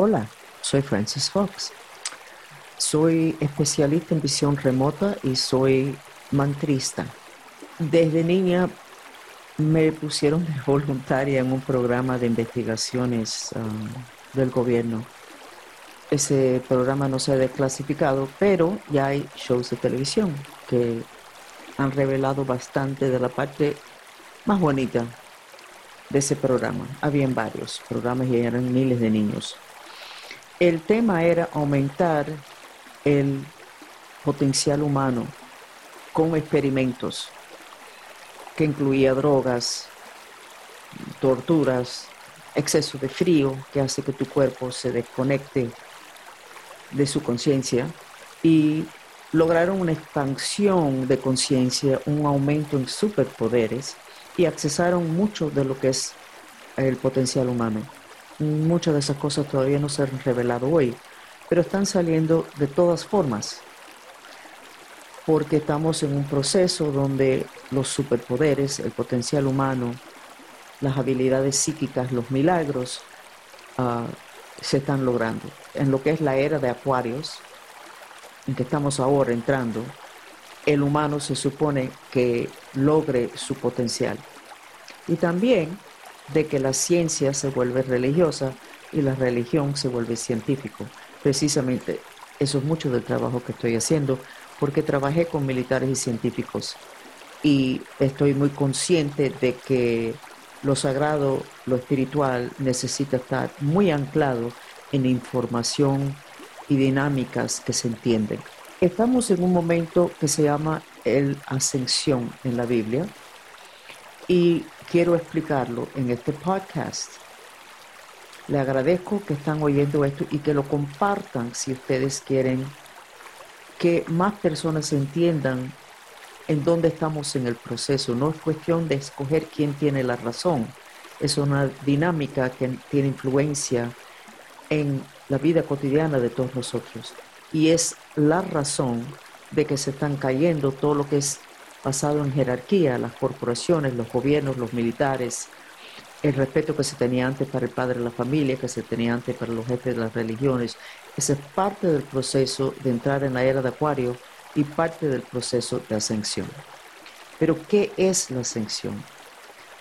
Hola, soy Francis Fox. Soy especialista en visión remota y soy mantrista. Desde niña me pusieron de voluntaria en un programa de investigaciones um, del gobierno. Ese programa no se ha desclasificado, pero ya hay shows de televisión que han revelado bastante de la parte más bonita de ese programa. Habían varios programas y eran miles de niños. El tema era aumentar el potencial humano con experimentos que incluía drogas, torturas, exceso de frío que hace que tu cuerpo se desconecte de su conciencia y lograron una expansión de conciencia, un aumento en superpoderes y accesaron mucho de lo que es el potencial humano. Muchas de esas cosas todavía no se han revelado hoy, pero están saliendo de todas formas, porque estamos en un proceso donde los superpoderes, el potencial humano, las habilidades psíquicas, los milagros, ah, se están logrando. En lo que es la era de Acuarios, en que estamos ahora entrando, el humano se supone que logre su potencial. Y también de que la ciencia se vuelve religiosa y la religión se vuelve científico. Precisamente eso es mucho del trabajo que estoy haciendo, porque trabajé con militares y científicos y estoy muy consciente de que lo sagrado, lo espiritual necesita estar muy anclado en información y dinámicas que se entienden. Estamos en un momento que se llama el ascensión en la Biblia y quiero explicarlo en este podcast. Le agradezco que están oyendo esto y que lo compartan si ustedes quieren que más personas entiendan en dónde estamos en el proceso. No es cuestión de escoger quién tiene la razón. Es una dinámica que tiene influencia en la vida cotidiana de todos nosotros y es la razón de que se están cayendo todo lo que es basado en jerarquía, las corporaciones, los gobiernos, los militares, el respeto que se tenía antes para el padre de la familia, que se tenía antes para los jefes de las religiones. Esa es parte del proceso de entrar en la era de Acuario y parte del proceso de ascensión. Pero, ¿qué es la ascensión?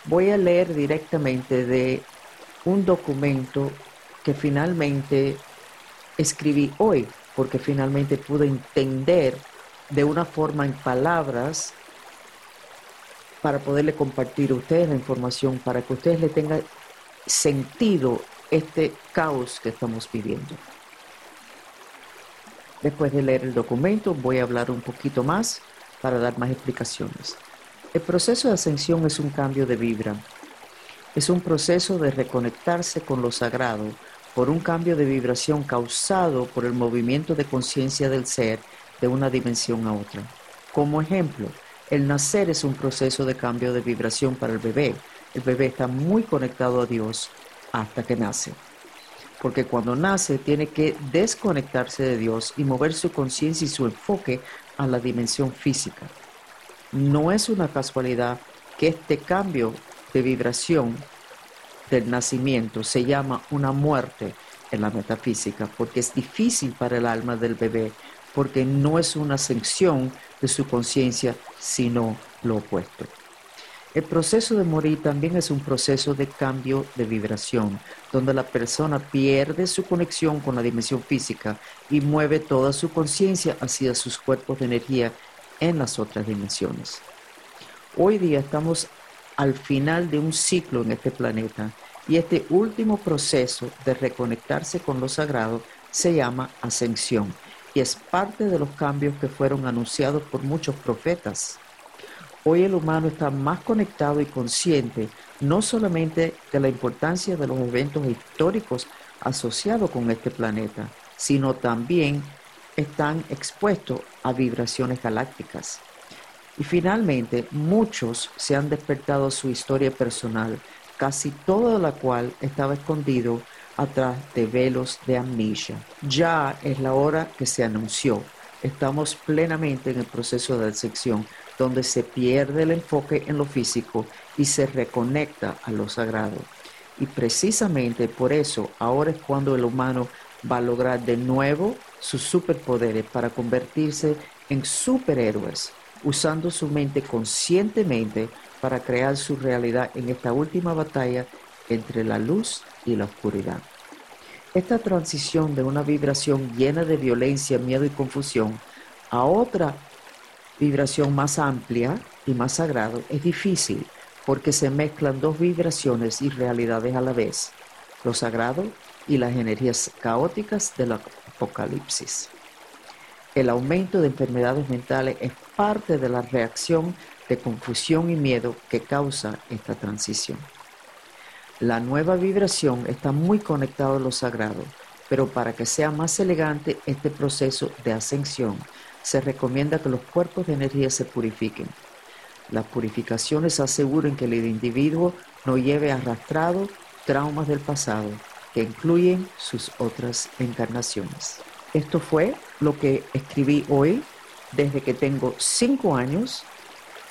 Voy a leer directamente de un documento que finalmente escribí hoy, porque finalmente pude entender de una forma en palabras para poderle compartir a ustedes la información, para que ustedes le tengan sentido este caos que estamos viviendo. Después de leer el documento voy a hablar un poquito más para dar más explicaciones. El proceso de ascensión es un cambio de vibra. Es un proceso de reconectarse con lo sagrado por un cambio de vibración causado por el movimiento de conciencia del ser de una dimensión a otra. Como ejemplo, el nacer es un proceso de cambio de vibración para el bebé. El bebé está muy conectado a Dios hasta que nace. Porque cuando nace tiene que desconectarse de Dios y mover su conciencia y su enfoque a la dimensión física. No es una casualidad que este cambio de vibración del nacimiento se llama una muerte en la metafísica, porque es difícil para el alma del bebé, porque no es una ascensión de su conciencia, sino lo opuesto. El proceso de morir también es un proceso de cambio de vibración, donde la persona pierde su conexión con la dimensión física y mueve toda su conciencia hacia sus cuerpos de energía en las otras dimensiones. Hoy día estamos al final de un ciclo en este planeta y este último proceso de reconectarse con lo sagrado se llama ascensión y es parte de los cambios que fueron anunciados por muchos profetas. Hoy el humano está más conectado y consciente no solamente de la importancia de los eventos históricos asociados con este planeta, sino también están expuestos a vibraciones galácticas. Y finalmente, muchos se han despertado su historia personal, casi toda la cual estaba escondido atrás de velos de amnesia. Ya es la hora que se anunció. Estamos plenamente en el proceso de ascensión, donde se pierde el enfoque en lo físico y se reconecta a lo sagrado. Y precisamente por eso ahora es cuando el humano va a lograr de nuevo sus superpoderes para convertirse en superhéroes, usando su mente conscientemente para crear su realidad en esta última batalla entre la luz y la oscuridad. Esta transición de una vibración llena de violencia, miedo y confusión a otra vibración más amplia y más sagrado es difícil porque se mezclan dos vibraciones y realidades a la vez, lo sagrado y las energías caóticas del apocalipsis. El aumento de enfermedades mentales es parte de la reacción de confusión y miedo que causa esta transición. La nueva vibración está muy conectada a lo sagrado, pero para que sea más elegante este proceso de ascensión, se recomienda que los cuerpos de energía se purifiquen. Las purificaciones aseguran que el individuo no lleve arrastrado traumas del pasado, que incluyen sus otras encarnaciones. Esto fue lo que escribí hoy desde que tengo cinco años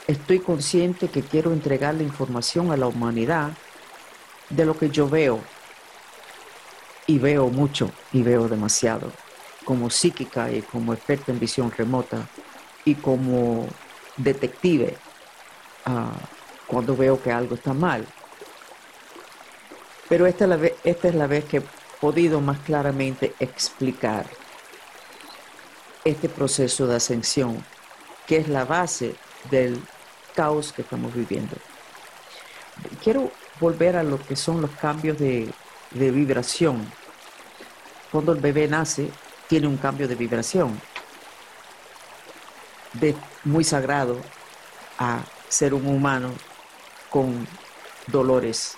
estoy consciente que quiero entregar la información a la humanidad de lo que yo veo. Y veo mucho y veo demasiado. Como psíquica y como experta en visión remota y como detective ah, cuando veo que algo está mal. Pero esta es, la vez, esta es la vez que he podido más claramente explicar este proceso de ascensión, que es la base del caos que estamos viviendo. Quiero volver a lo que son los cambios de, vibración. Cuando el bebé nace, tiene un cambio de vibración de muy sagrado a ser un humano con dolores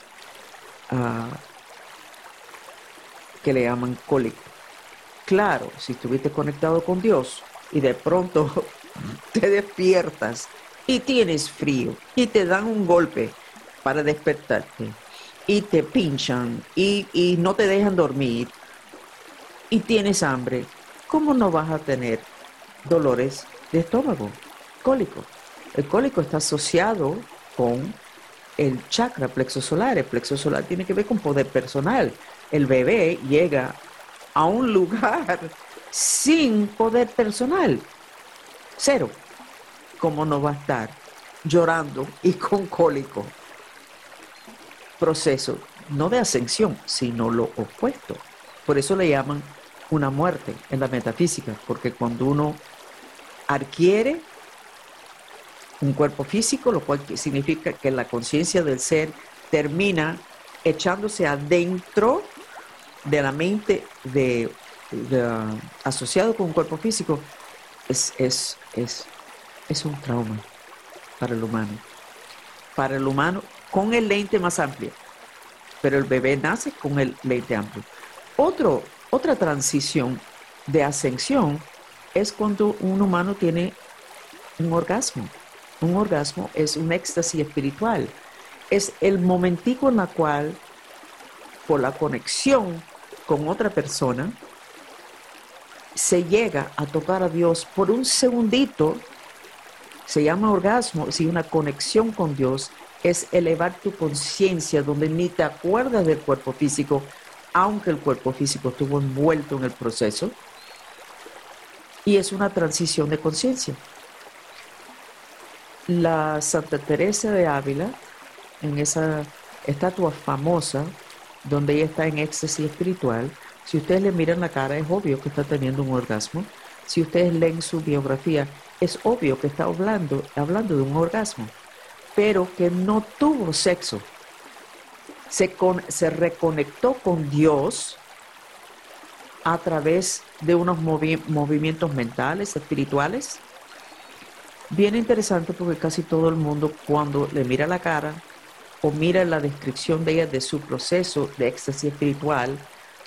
ah, que le llaman cólico. Claro, si estuviste conectado con Dios y de pronto te despiertas y tienes frío y te dan un golpe para despertarte y te pinchan y, no te dejan dormir y tienes hambre, ¿cómo no vas a tener dolores de estómago? Cólico. El cólico está asociado con el chakra plexo solar. El plexo solar tiene que ver con poder personal. El bebé llega a un lugar sin poder personal. Cero. ¿cómo no va a estar llorando y con cólico? Proceso no de ascensión, sino lo opuesto. Por eso le llaman una muerte en la metafísica, porque cuando uno adquiere un cuerpo físico, lo cual significa que la conciencia del ser termina echándose adentro de la mente de, asociado con un cuerpo físico, es, es, es es un trauma para el humano. Para el humano con el lente más amplio, pero el bebé nace con el lente amplio. Otro, otra transición de ascensión es cuando un humano tiene un orgasmo. Un orgasmo es un éxtasis espiritual. Es el momentico en el cual, por la conexión con otra persona, se llega a tocar a Dios por un segundito se llama orgasmo, si una conexión con Dios es elevar tu conciencia donde ni te acuerdas del cuerpo físico, aunque el cuerpo físico estuvo envuelto en el proceso. Y es una transición de conciencia. La Santa Teresa de Ávila, en esa estatua famosa, donde ella está en éxtasis espiritual, si ustedes le miran la cara, es obvio que está teniendo un orgasmo. Si ustedes leen su biografía, es obvio que está hablando, hablando de un orgasmo, pero que no tuvo sexo. Se, reconectó con Dios a través de unos movimientos mentales, espirituales. Bien interesante porque casi todo el mundo cuando le mira la cara o mira la descripción de ella de su proceso de éxtasis espiritual,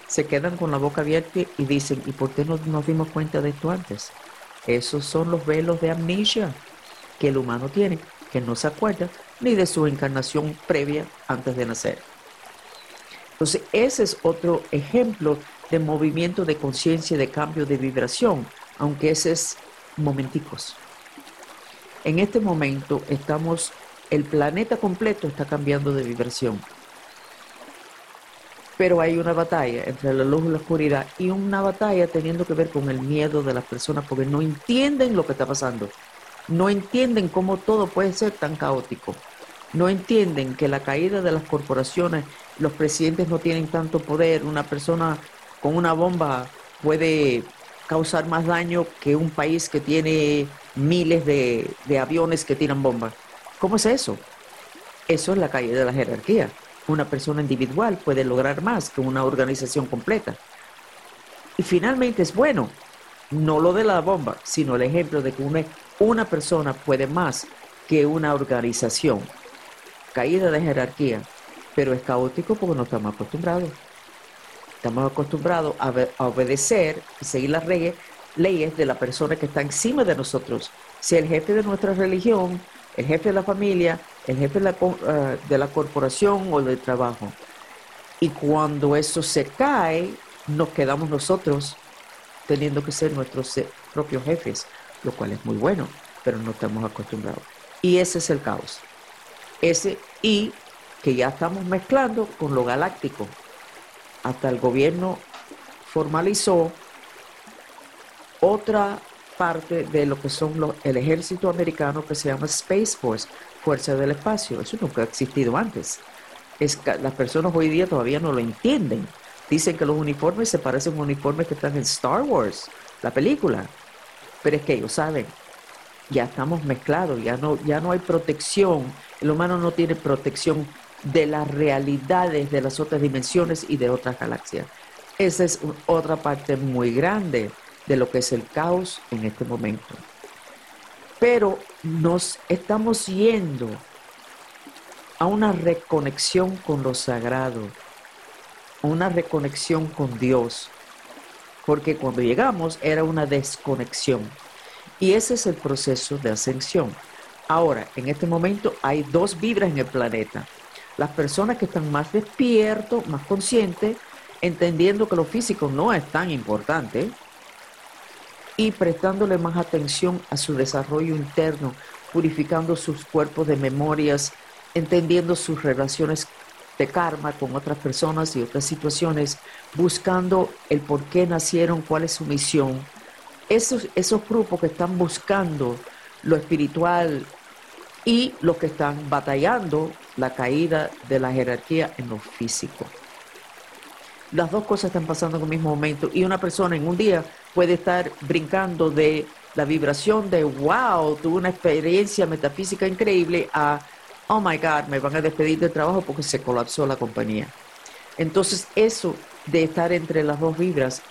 se quedan con la boca abierta y dicen, ¿y por qué no nos dimos cuenta de esto antes? Esos son los velos de amnesia que el humano tiene, que no se acuerda ni de su encarnación previa antes de nacer. Entonces, ese es otro ejemplo de movimiento de conciencia, de cambio de vibración, aunque ese es momenticos. En este momento estamos, el planeta completo está cambiando de vibración. pero hay una batalla entre la luz y la oscuridad y una batalla teniendo que ver con el miedo de las personas porque no entienden lo que está pasando, no entienden cómo todo puede ser tan caótico, no entienden que la caída de las corporaciones, los presidentes no tienen tanto poder, una persona con una bomba puede causar más daño que un país que tiene miles de, aviones que tiran bombas. ¿Cómo es eso? Eso es la caída de la jerarquía una persona individual puede lograr más que una organización completa. Y finalmente es bueno, no lo de la bomba, sino el ejemplo de que una, persona puede más que una organización. Caída de jerarquía, pero es caótico porque no estamos acostumbrados. Estamos acostumbrados a, obedecer y seguir las leyes, leyes de la persona que está encima de nosotros. Si el jefe de nuestra religión, el jefe de la familia, el jefe de la, eh, de la corporación o del trabajo. Y cuando eso se cae, nos quedamos nosotros teniendo que ser nuestros propios jefes, lo cual es muy bueno, pero no estamos acostumbrados. Y ese es el caos. Ese y que ya estamos mezclando con lo galáctico. Hasta el gobierno formalizó otra parte de lo que son los, el ejército americano que se llama Space Force, Fuerza del Espacio. Eso nunca ha existido antes. Es, las personas hoy día todavía no lo entienden. Dicen que los uniformes se parecen a uniformes que están en Star Wars, la película. Pero es que ellos saben, ya estamos mezclados, ya no, ya no hay protección. El humano no tiene protección de las realidades de las otras dimensiones y de otras galaxias. Esa es otra parte muy grande de lo que es el caos en este momento. Pero nos estamos yendo a una reconexión con lo sagrado, una reconexión con Dios, porque cuando llegamos era una desconexión. Y ese es el proceso de ascensión. Ahora, en este momento hay dos vibras en el planeta. Las personas que están más despiertos, más conscientes, entendiendo que lo físico no es tan importante, y prestándole más atención a su desarrollo interno, purificando sus cuerpos de memorias, entendiendo sus relaciones de karma con otras personas y otras situaciones, buscando el por qué nacieron, cuál es su misión. Esos, esos grupos que están buscando lo espiritual y los que están batallando la caída de la jerarquía en lo físico. Las dos cosas están pasando en el mismo momento y una persona en un día puede estar brincando de la vibración de wow, tuve una experiencia metafísica increíble a oh my God, me van a despedir de trabajo porque se colapsó la compañía. Entonces, eso de estar entre las dos vibras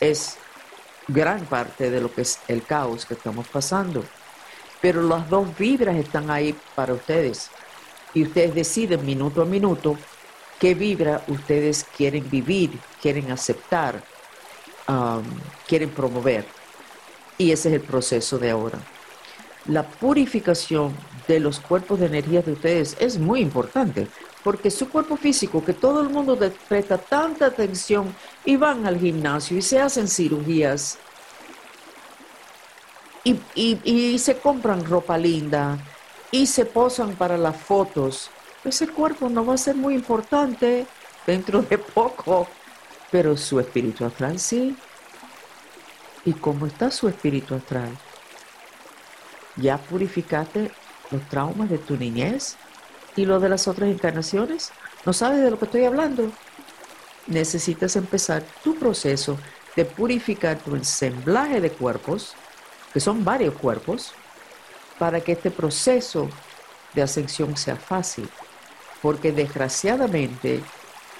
es gran parte de lo que es el caos que estamos pasando. Pero las dos vibras están ahí para ustedes. Y ustedes deciden minuto a minuto qué vibra ustedes quieren vivir, quieren aceptar Um, quieren promover. Y ese es el proceso de ahora. La purificación de los cuerpos de energía de ustedes es muy importante, porque su cuerpo físico, que todo el mundo presta tanta atención y van al gimnasio y se hacen cirugías y, y se compran ropa linda y se posan para las fotos, ese cuerpo no va a ser muy importante dentro de poco pero su espíritu astral sí. ¿Y cómo está su espíritu astral? ¿Ya purificaste los traumas de tu niñez y lo de las otras encarnaciones? ¿No sabes de lo que estoy hablando? Necesitas empezar tu proceso de purificar tu ensamblaje de cuerpos, que son varios cuerpos, para que este proceso de ascensión sea fácil. Porque desgraciadamente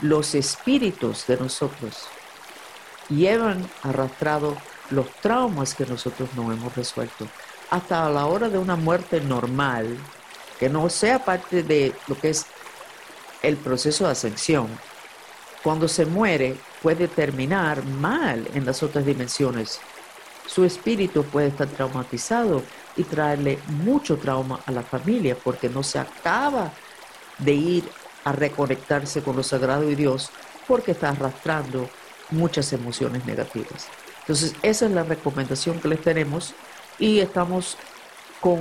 los espíritus de nosotros llevan arrastrado los traumas que nosotros no hemos resuelto. Hasta la hora de una muerte normal, que no sea parte de lo que es el proceso de ascensión, cuando se muere puede terminar mal en las otras dimensiones. Su espíritu puede estar traumatizado y traerle mucho trauma a la familia porque no se acaba de ir a reconectarse con lo sagrado y Dios porque está arrastrando muchas emociones negativas. Entonces, esa es la recomendación que les tenemos y estamos con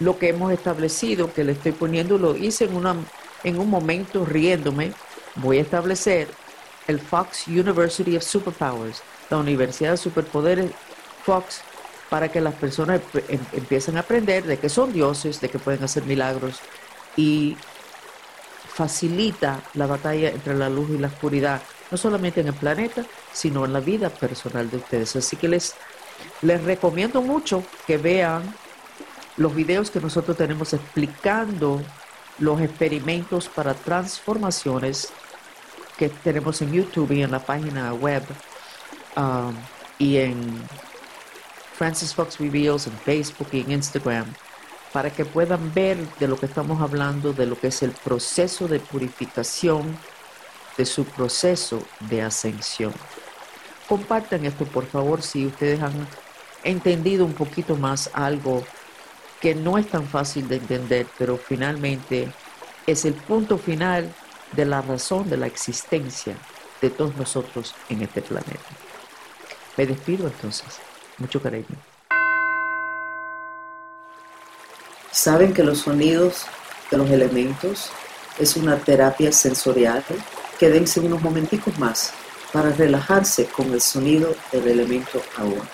lo que hemos establecido, que le estoy poniendo, lo hice en, una, en un momento riéndome, voy a establecer el Fox University of Superpowers, la Universidad de Superpoderes Fox, para que las personas em, empiecen a aprender de que son dioses, de que pueden hacer milagros y facilita la batalla entre la luz y la oscuridad, no solamente en el planeta, sino en la vida personal de ustedes. Así que les, les recomiendo mucho que vean los videos que nosotros tenemos explicando los experimentos para transformaciones que tenemos en YouTube y en la página web um, y en Francis Fox Reveals en Facebook y en Instagram para que puedan ver de lo que estamos hablando, de lo que es el proceso de purificación, de su proceso de ascensión. Compartan esto, por favor, si ustedes han entendido un poquito más algo que no es tan fácil de entender, pero finalmente es el punto final de la razón de la existencia de todos nosotros en este planeta. Me despido entonces. Mucho cariño. Saben que los sonidos de los elementos es una terapia sensorial. Quédense unos momenticos más para relajarse con el sonido del elemento agua.